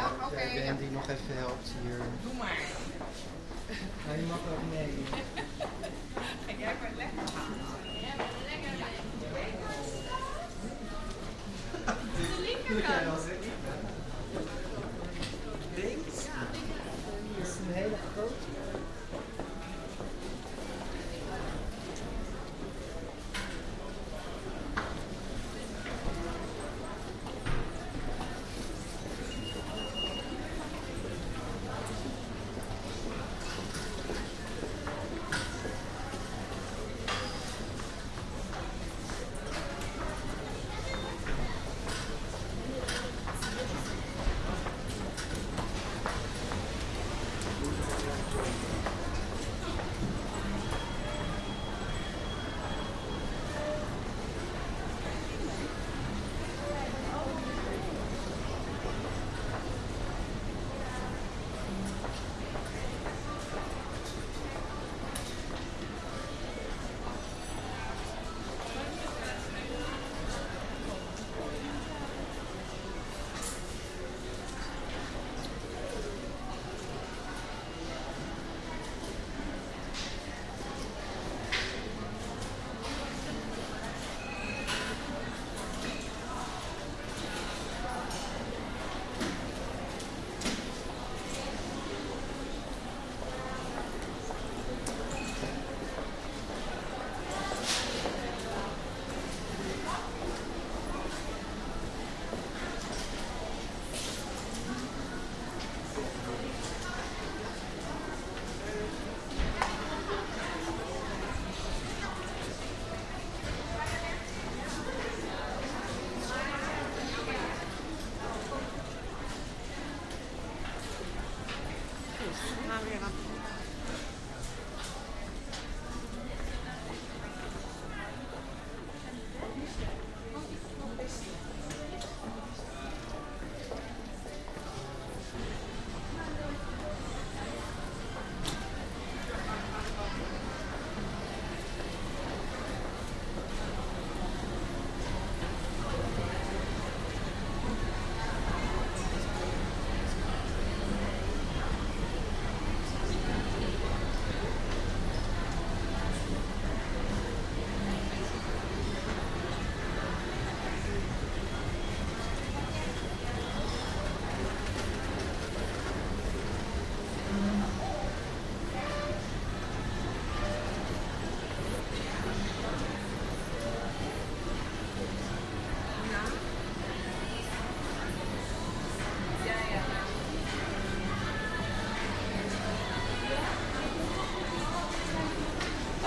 Ja, oké. Okay, ben ja. die nog even helpt hier. Doe maar. Nou, je mag ook mee. Ga jij maar lekker. 啊，这个。